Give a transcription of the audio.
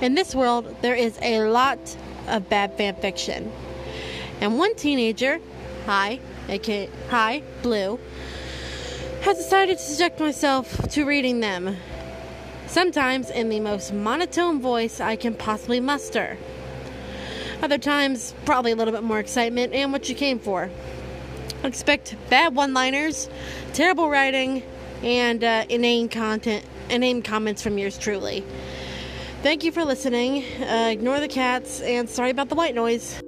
In this world, there is a lot of bad fan fiction. And one teenager, hi, aka hi, Blue, has decided to subject myself to reading them. Sometimes in the most monotone voice I can possibly muster. Other times, probably a little bit more excitement and what you came for. Expect bad one liners, terrible writing, and uh, inane content, inane comments from yours truly. Thank you for listening. Uh, ignore the cats, and sorry about the white noise.